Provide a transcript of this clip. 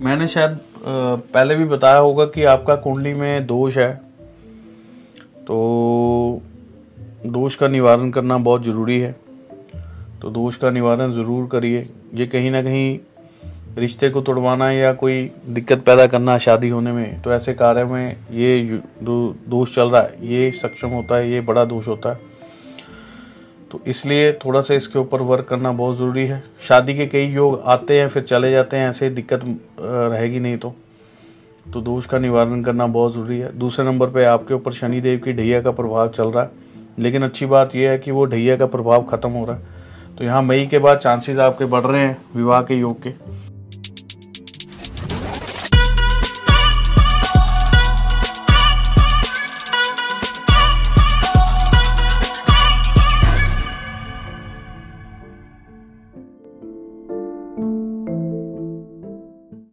मैंने शायद पहले भी बताया होगा कि आपका कुंडली में दोष है। तो दोष का निवारण करना बहुत ज़रूरी है। तो दोष का निवारण ज़रूर करिए। ये कहीं ना कहीं रिश्ते को तोड़वाना या कोई दिक्कत पैदा करना शादी होने में तो ऐसे कार्य में ये दोष चल रहा है। ये सक्षम होता है, ये बड़ा दोष होता है। तो इसलिए थोड़ा सा इसके ऊपर वर्क करना बहुत ज़रूरी है। शादी के कई योग आते हैं, फिर चले जाते हैं, ऐसे दिक्कत रहेगी नहीं तो। तो दोष का निवारण करना बहुत ज़रूरी है। दूसरे नंबर पे आपके ऊपर शनिदेव की ढैया का प्रभाव चल रहा है। लेकिन अच्छी बात यह है कि वो ढैया का प्रभाव ख़त्म हो रहा है। तो यहाँ मई के बाद चांसेस आपके बढ़ रहे हैं विवाह के योग के।